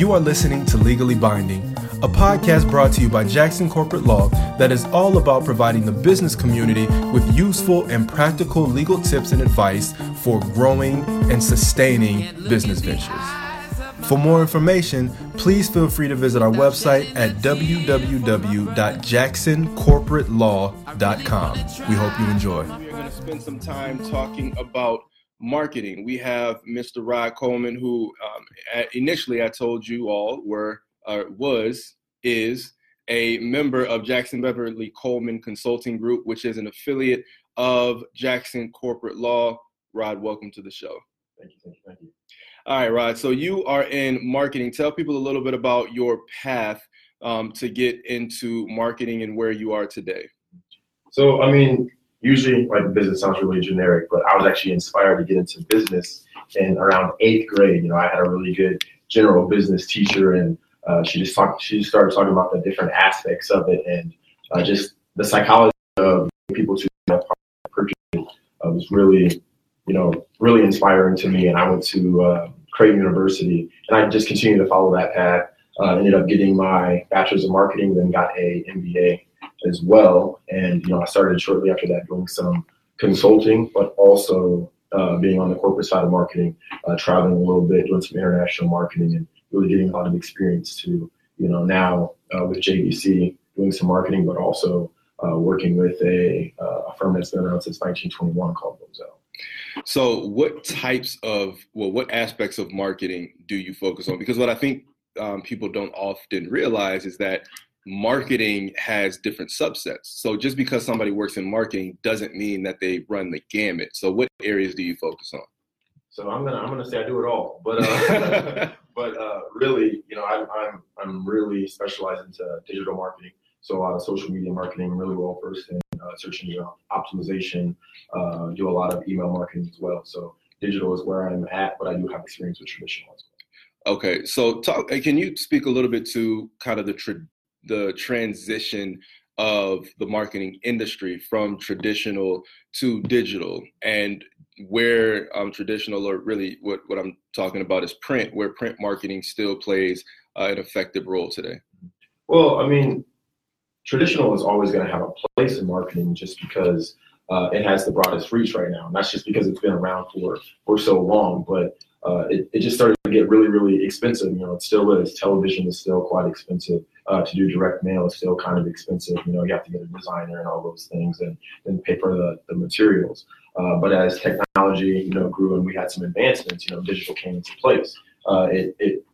You are listening to Legally Binding, a podcast brought to you by Jackson Corporate Law that is all about providing the business community with useful and practical legal tips and advice for growing and sustaining business ventures. For more information, please feel free to visit our website at www.jacksoncorporatelaw.com. We hope you enjoy. We are going to spend some time talking about marketing. We have Mr. Rod Coleman, who um, initially I told you all were uh, was is a member of Jackson Beverly Coleman Consulting Group, which is an affiliate of Jackson Corporate Law. Rod, welcome to the show. Thank you, thank you, thank you. All right, Rod. So you are in marketing. Tell people a little bit about your path um, to get into marketing and where you are today. So, I mean, usually like business sounds really generic, but I was actually inspired to get into business in around eighth grade. You know, I had a really good general business teacher, and uh, she just talked. She started talking about the different aspects of it, and uh, just the psychology of people to purchase uh, was really, you know, really inspiring to me. And I went to uh, Creighton University, and I just continued to follow that path. Uh, ended up getting my bachelor's in marketing, then got a MBA as well. And you know, I started shortly after that doing some consulting, but also uh, being on the corporate side of marketing, uh, traveling a little bit, doing some international marketing, and really getting a lot of experience to you know now uh, with JBC doing some marketing, but also uh, working with a, uh, a, firm that's been around since 1921 called Moselle. So, what types of well, what aspects of marketing do you focus on? Because what I think um, people don't often realize is that marketing has different subsets. So just because somebody works in marketing doesn't mean that they run the gamut. So what areas do you focus on? So I'm gonna I'm gonna say I do it all, but uh, but uh, really, you know, I'm I'm I'm really specialized into digital marketing. So a lot of social media marketing, really well versed in uh, search engine optimization. Uh, do a lot of email marketing as well. So digital is where I'm at, but I do have experience with traditional as well. Okay, so talk. Can you speak a little bit to kind of the tra- the transition of the marketing industry from traditional to digital. And where um, traditional or really what, what i'm talking about is print where print marketing still plays uh, an effective role today. Well i mean traditional is always going to have a place in marketing just because uh, it has the broadest reach right now. And that's just because it's been around for for so long. But uh, it, it just started to get really really expensive. You know it still is. Television is still quite expensive uh, to do direct mail is still kind of expensive. You know, you have to get a designer and all those things and then pay for the, the materials. Uh, but as technology, you know, grew and we had some advancements, you know, digital came into place. Uh, it, it,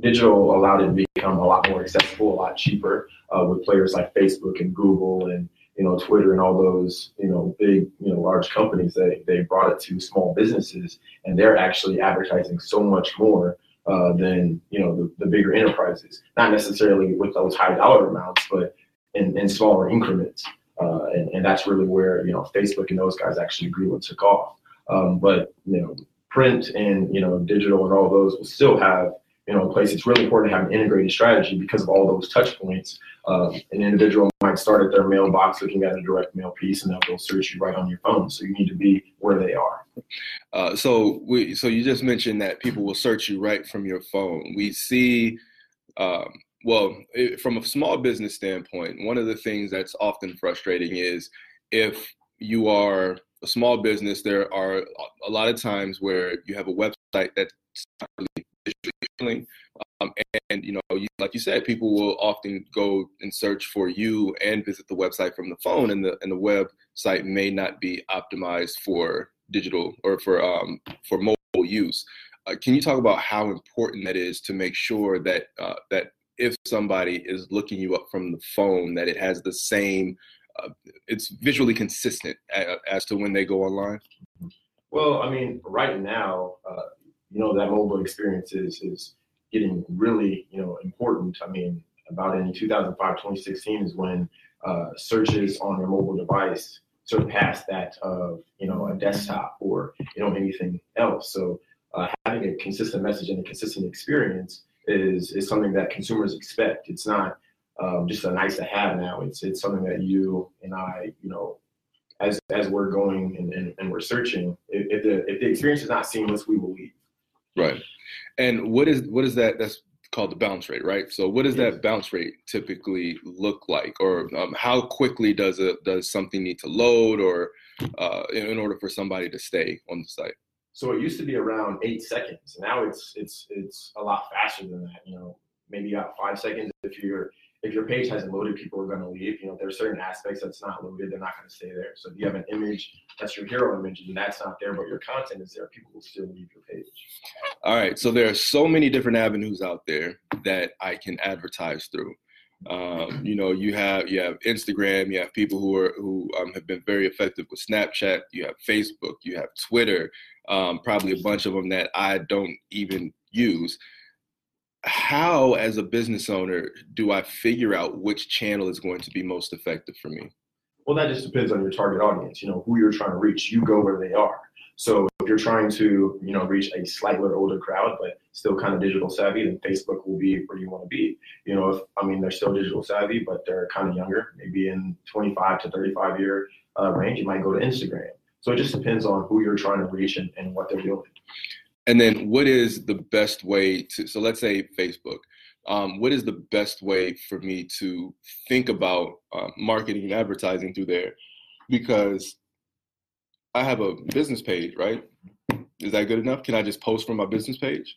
digital allowed it to become a lot more accessible, a lot cheaper uh, with players like Facebook and Google and you know Twitter and all those you know big you know large companies. They they brought it to small businesses and they're actually advertising so much more uh, than you know the, the bigger enterprises. Not necessarily with those high dollar amounts, but in, in smaller increments. Uh, and, and that's really where you know Facebook and those guys actually grew and took off. Um, but you know, print and you know digital and all those will still have you know, in place. It's really important to have an integrated strategy because of all those touch points. Um, an individual might start at their mailbox looking at a direct mail piece, and they'll go search you right on your phone. So you need to be where they are. Uh, so we, so you just mentioned that people will search you right from your phone. We see. Um, well, it, from a small business standpoint, one of the things that's often frustrating is if you are a small business, there are a lot of times where you have a website that's visually um, and, and, you know, you, like you said, people will often go and search for you and visit the website from the phone, and the and the website may not be optimized for digital or for um, for mobile use. Uh, can you talk about how important that is to make sure that uh, that if somebody is looking you up from the phone, that it has the same, uh, it's visually consistent as to when they go online? Well, I mean, right now, uh, you know that mobile experience is is getting really you know important. I mean, about in 2005, 2016 is when uh, searches on your mobile device surpassed that of you know a desktop or you know anything else. So uh, having a consistent message and a consistent experience is is something that consumers expect. It's not um, just a nice to have now. It's it's something that you and I, you know, as as we're going and, and, and we're searching, if, if, the if the experience is not seamless, we will leave. Right. And what is what is that? That's called the bounce rate, right? So what does yes. that bounce rate typically look like, or um, how quickly does it does something need to load, or uh, in, in order for somebody to stay on the site? So it used to be around eight seconds. Now it's it's it's a lot faster than that. You know, maybe about five seconds if you're if your page hasn't loaded, people are going to leave. You know, there's certain aspects that's not loaded, they're not going to stay there. So if you have an image that's your hero image and that's not there, but your content is there, people will still leave your page. All right. So there are so many different avenues out there that I can advertise through. Um, you know, you have you have Instagram, you have people who are who um, have been very effective with Snapchat, you have Facebook, you have Twitter, um, probably a bunch of them that I don't even use how as a business owner do i figure out which channel is going to be most effective for me well that just depends on your target audience you know who you're trying to reach you go where they are so if you're trying to you know reach a slightly older crowd but still kind of digital savvy then facebook will be where you want to be. You know if i mean they're still digital savvy but they're kind of younger maybe in 25 to 35 year uh, range you might go to instagram. So it just depends on who you're trying to reach and, and what they're doing. And then what is the best way to, so let's say Facebook, um, what is the best way for me to think about um, marketing and advertising through there? Because I have a business page, right? Is that good enough? Can I just post from my business page?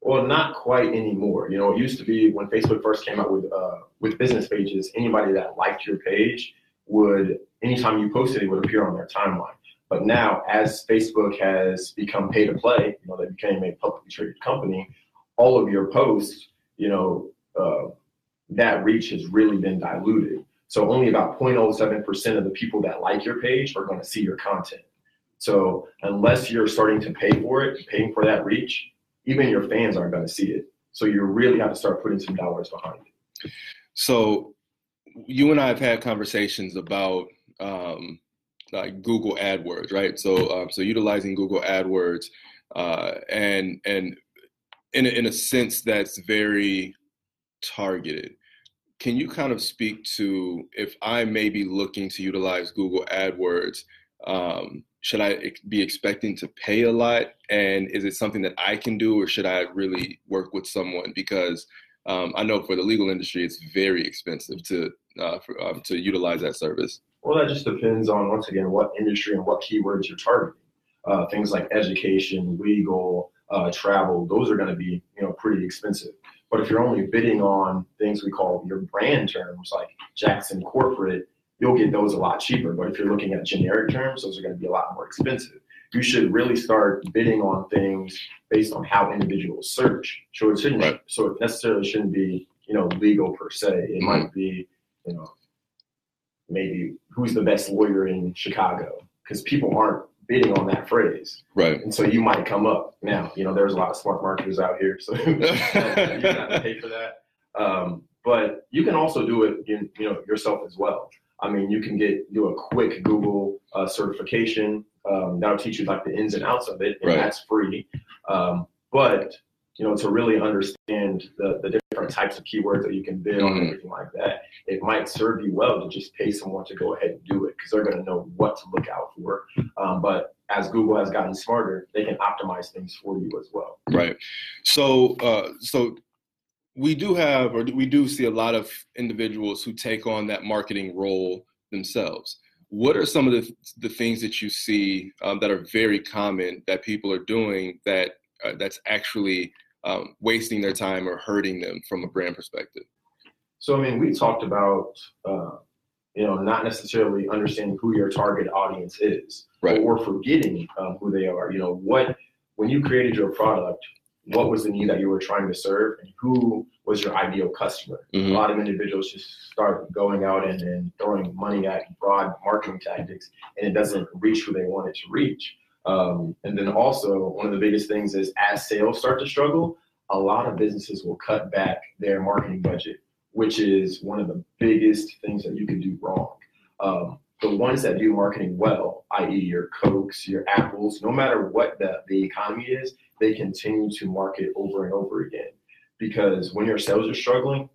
Well, not quite anymore. You know, it used to be when Facebook first came out with uh, with business pages, anybody that liked your page would, anytime you posted, it would appear on their timeline. But now, as Facebook has become pay to play, you know, they became a publicly traded company, all of your posts, you know, uh, that reach has really been diluted. So only about 0.07% of the people that like your page are going to see your content. So unless you're starting to pay for it, paying for that reach, even your fans aren't going to see it. So you really have to start putting some dollars behind it. So you and I have had conversations about um, like Google AdWords, right? So um, so utilizing Google AdWords uh, and and in a, in a sense that's very targeted. Can you kind of speak to if I may be looking to utilize Google AdWords? Um, should I be expecting to pay a lot? And is it something that I can do, or should I really work with someone? Because um, I know for the legal industry, it's very expensive to uh, for, um, to utilize that service. Well, that just depends on once again what industry and what keywords you're targeting. Uh, things like education, legal, uh, travel, those are going to be you know pretty expensive. But if you're only bidding on things we call your brand terms like Jackson Corporate, you'll get those a lot cheaper. But if you're looking at generic terms, those are going to be a lot more expensive. You should really start bidding on things based on how individuals search. So it shouldn't. Right. So it necessarily shouldn't be you know legal per se. It mm-hmm. might be you know maybe who's the best lawyer in Chicago because people aren't bidding on that phrase. Right. And so you might come up. Now, you know, there's a lot of smart marketers out here, so you have to pay for that. Um, but you can also do it, in, you know, yourself as well. I mean, you can get do a quick Google uh, certification. Um, that'll teach you like the ins and outs of it, and right. that's free. Um, but you know, to really understand the, the different types of keywords that you can bid on and mm-hmm. everything like that, it might serve you well to just pay someone to go ahead and do it because they're going to know what to look out for. Um, but as Google has gotten smarter, they can optimize things for you as well. Right. So, uh, so we do have, or we do see a lot of individuals who take on that marketing role themselves. What are some of the, the things that you see um, that are very common that people are doing that uh, that's actually um, wasting their time or hurting them from a brand perspective? So, I mean, we talked about, uh, you know, not necessarily understanding who your target audience is, right. or forgetting um, who they are. You know, what when you created your product, what was the need that you were trying to serve, and who was your ideal customer? Mm-hmm. A lot of individuals just start going out and, and throwing money at broad marketing tactics, and it doesn't reach who they want it to reach. Um, and then also, one of the biggest things is as sales start to struggle, a lot of businesses will cut back their marketing budget, which is one of the biggest things that you can do wrong. Um, the ones that do marketing well, i.e., your Cokes, your Apples, no matter what the, the economy is, they continue to market over and over again. Because when your sales are struggling,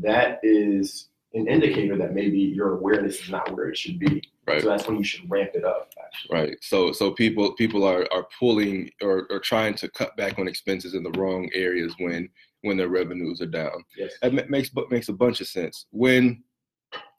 that is an indicator that maybe your awareness is not where it should be. Right. So that's when you should ramp it up. Actually. Right. So so people people are are pulling or, or trying to cut back on expenses in the wrong areas when when their revenues are down. Yes. That makes makes a bunch of sense. When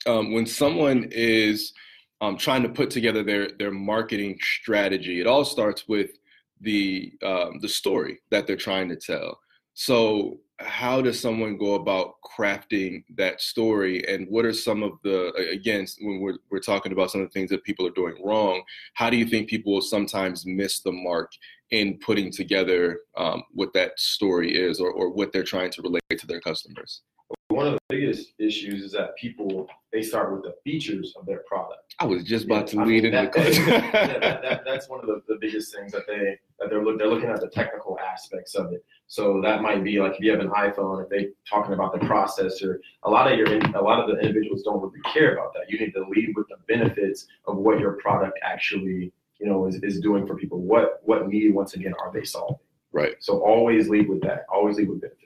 um, when someone is um, trying to put together their their marketing strategy, it all starts with the um, the story that they're trying to tell. So how does someone go about crafting that story and what are some of the again when we're, we're talking about some of the things that people are doing wrong how do you think people will sometimes miss the mark in putting together um, what that story is or, or what they're trying to relate to their customers one of the biggest issues is that people they start with the features of their product. I was just about yeah, to lead into that, yeah, that, that, that's one of the, the biggest things that they that they're look, they're looking at the technical aspects of it. So that might be like if you have an iPhone, if they talking about the processor, a lot of your a lot of the individuals don't really care about that. You need to lead with the benefits of what your product actually you know is, is doing for people. What what need once again are they solving? Right. So always lead with that. Always lead with benefits.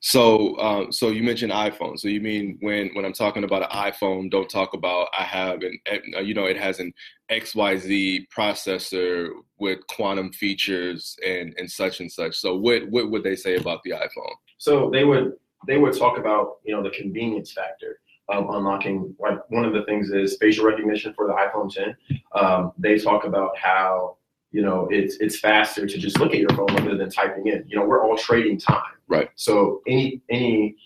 So, um, so you mentioned iPhone. So you mean when when I'm talking about an iPhone, don't talk about I have an uh, you know it has an XYZ processor with quantum features and and such and such. So what what would they say about the iPhone? So they would they would talk about you know the convenience factor of unlocking. Like one of the things is facial recognition for the iPhone 10. Um, they talk about how you know it's it's faster to just look at your phone rather than typing in. You know we're all trading time Right. So any any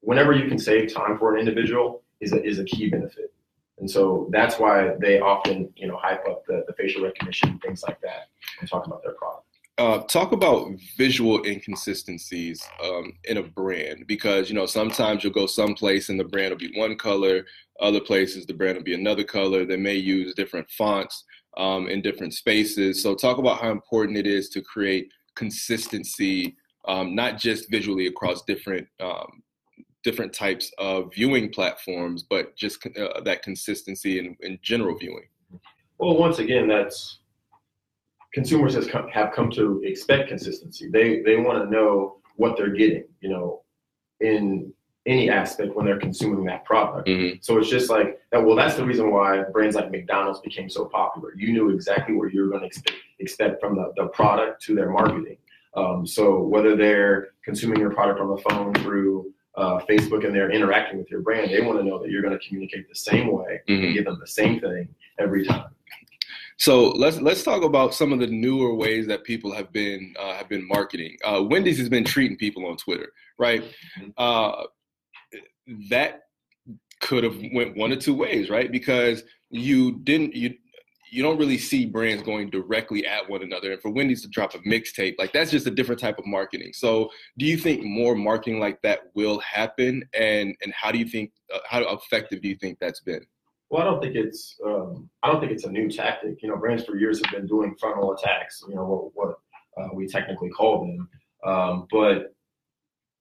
whenever you can save time for an individual is a, is a key benefit. And so that's why they often, you know, hype up the, the facial recognition, things like that, and talk about their product. Uh, talk about visual inconsistencies um, in a brand because you know sometimes you'll go someplace and the brand will be one color, other places the brand will be another color. They may use different fonts um, in different spaces. So talk about how important it is to create consistency um, not just visually across different um, different types of viewing platforms, but just uh, that consistency in, in general viewing. Well, once again, that's consumers has come, have come to expect consistency. They they want to know what they're getting, you know, in any aspect when they're consuming that product. Mm-hmm. So it's just like that. Well, that's the reason why brands like McDonald's became so popular. You knew exactly what you were going to expect, expect from the, the product to their marketing. Um, so whether they're consuming your product on the phone through uh, Facebook and they're interacting with your brand, they want to know that you're going to communicate the same way mm-hmm. and give them the same thing every time. So let's let's talk about some of the newer ways that people have been uh, have been marketing. Uh, Wendy's has been treating people on Twitter, right? Mm-hmm. That could have went one or two ways, right? Because you didn't you you don't really see brands going directly at one another. And for Wendy's to drop a mixtape, like that's just a different type of marketing. So, do you think more marketing like that will happen? And and how do you think uh, how effective do you think that's been? Well, I don't think it's um, I don't think it's a new tactic. You know, brands for years have been doing frontal attacks. You know what what uh, we technically call them, um, but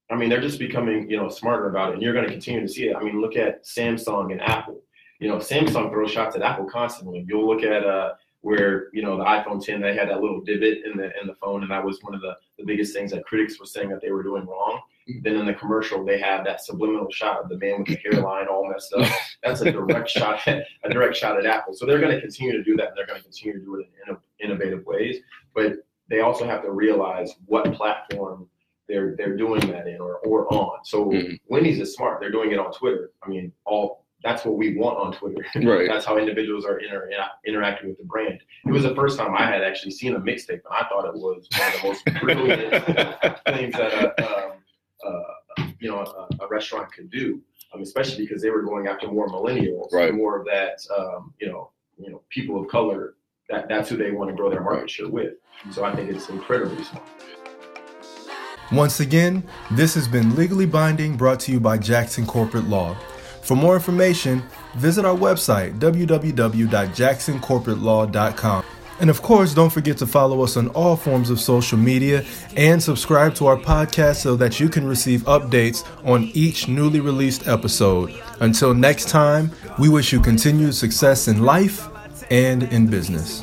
I mean they're just becoming you know smarter about it, and you're going to continue to see it. I mean, look at Samsung and Apple you know, Samsung throws shots at Apple constantly. You'll look at uh, where you know the iPhone 10 they had that little divot in the in the phone, and that was one of the, the biggest things that critics were saying that they were doing wrong. Mm-hmm. Then in the commercial, they have that subliminal shot of the man with the hairline all messed up. That's a direct shot, a direct shot at Apple. So they're going to continue to do that, and they're going to continue to do it in innovative ways. But they also have to realize what platform they're they're doing that in or, or on. So mm-hmm. Wendy's is smart. They're doing it on Twitter. I mean, all that's what we want on Twitter. Right. that's how individuals are inter- interacting with the brand. It was the first time I had actually seen a mixtape, and I thought it was one of the most brilliant things that a, um, uh, you know a, a, restaurant could do, um, especially because they were going after more millennials, right. more of that um, you know you know people of color. That that's who they want to grow their market share with. So I think it's incredibly smart. Once again, this has been Legally Binding brought to you by Jackson Corporate Law. For more information, visit our website, www.jacksoncorporatelaw.com. And of course, don't forget to follow us on all forms of social media and subscribe to our podcast so that you can receive updates on each newly released episode. Until next time, we wish you continued success in life and in business.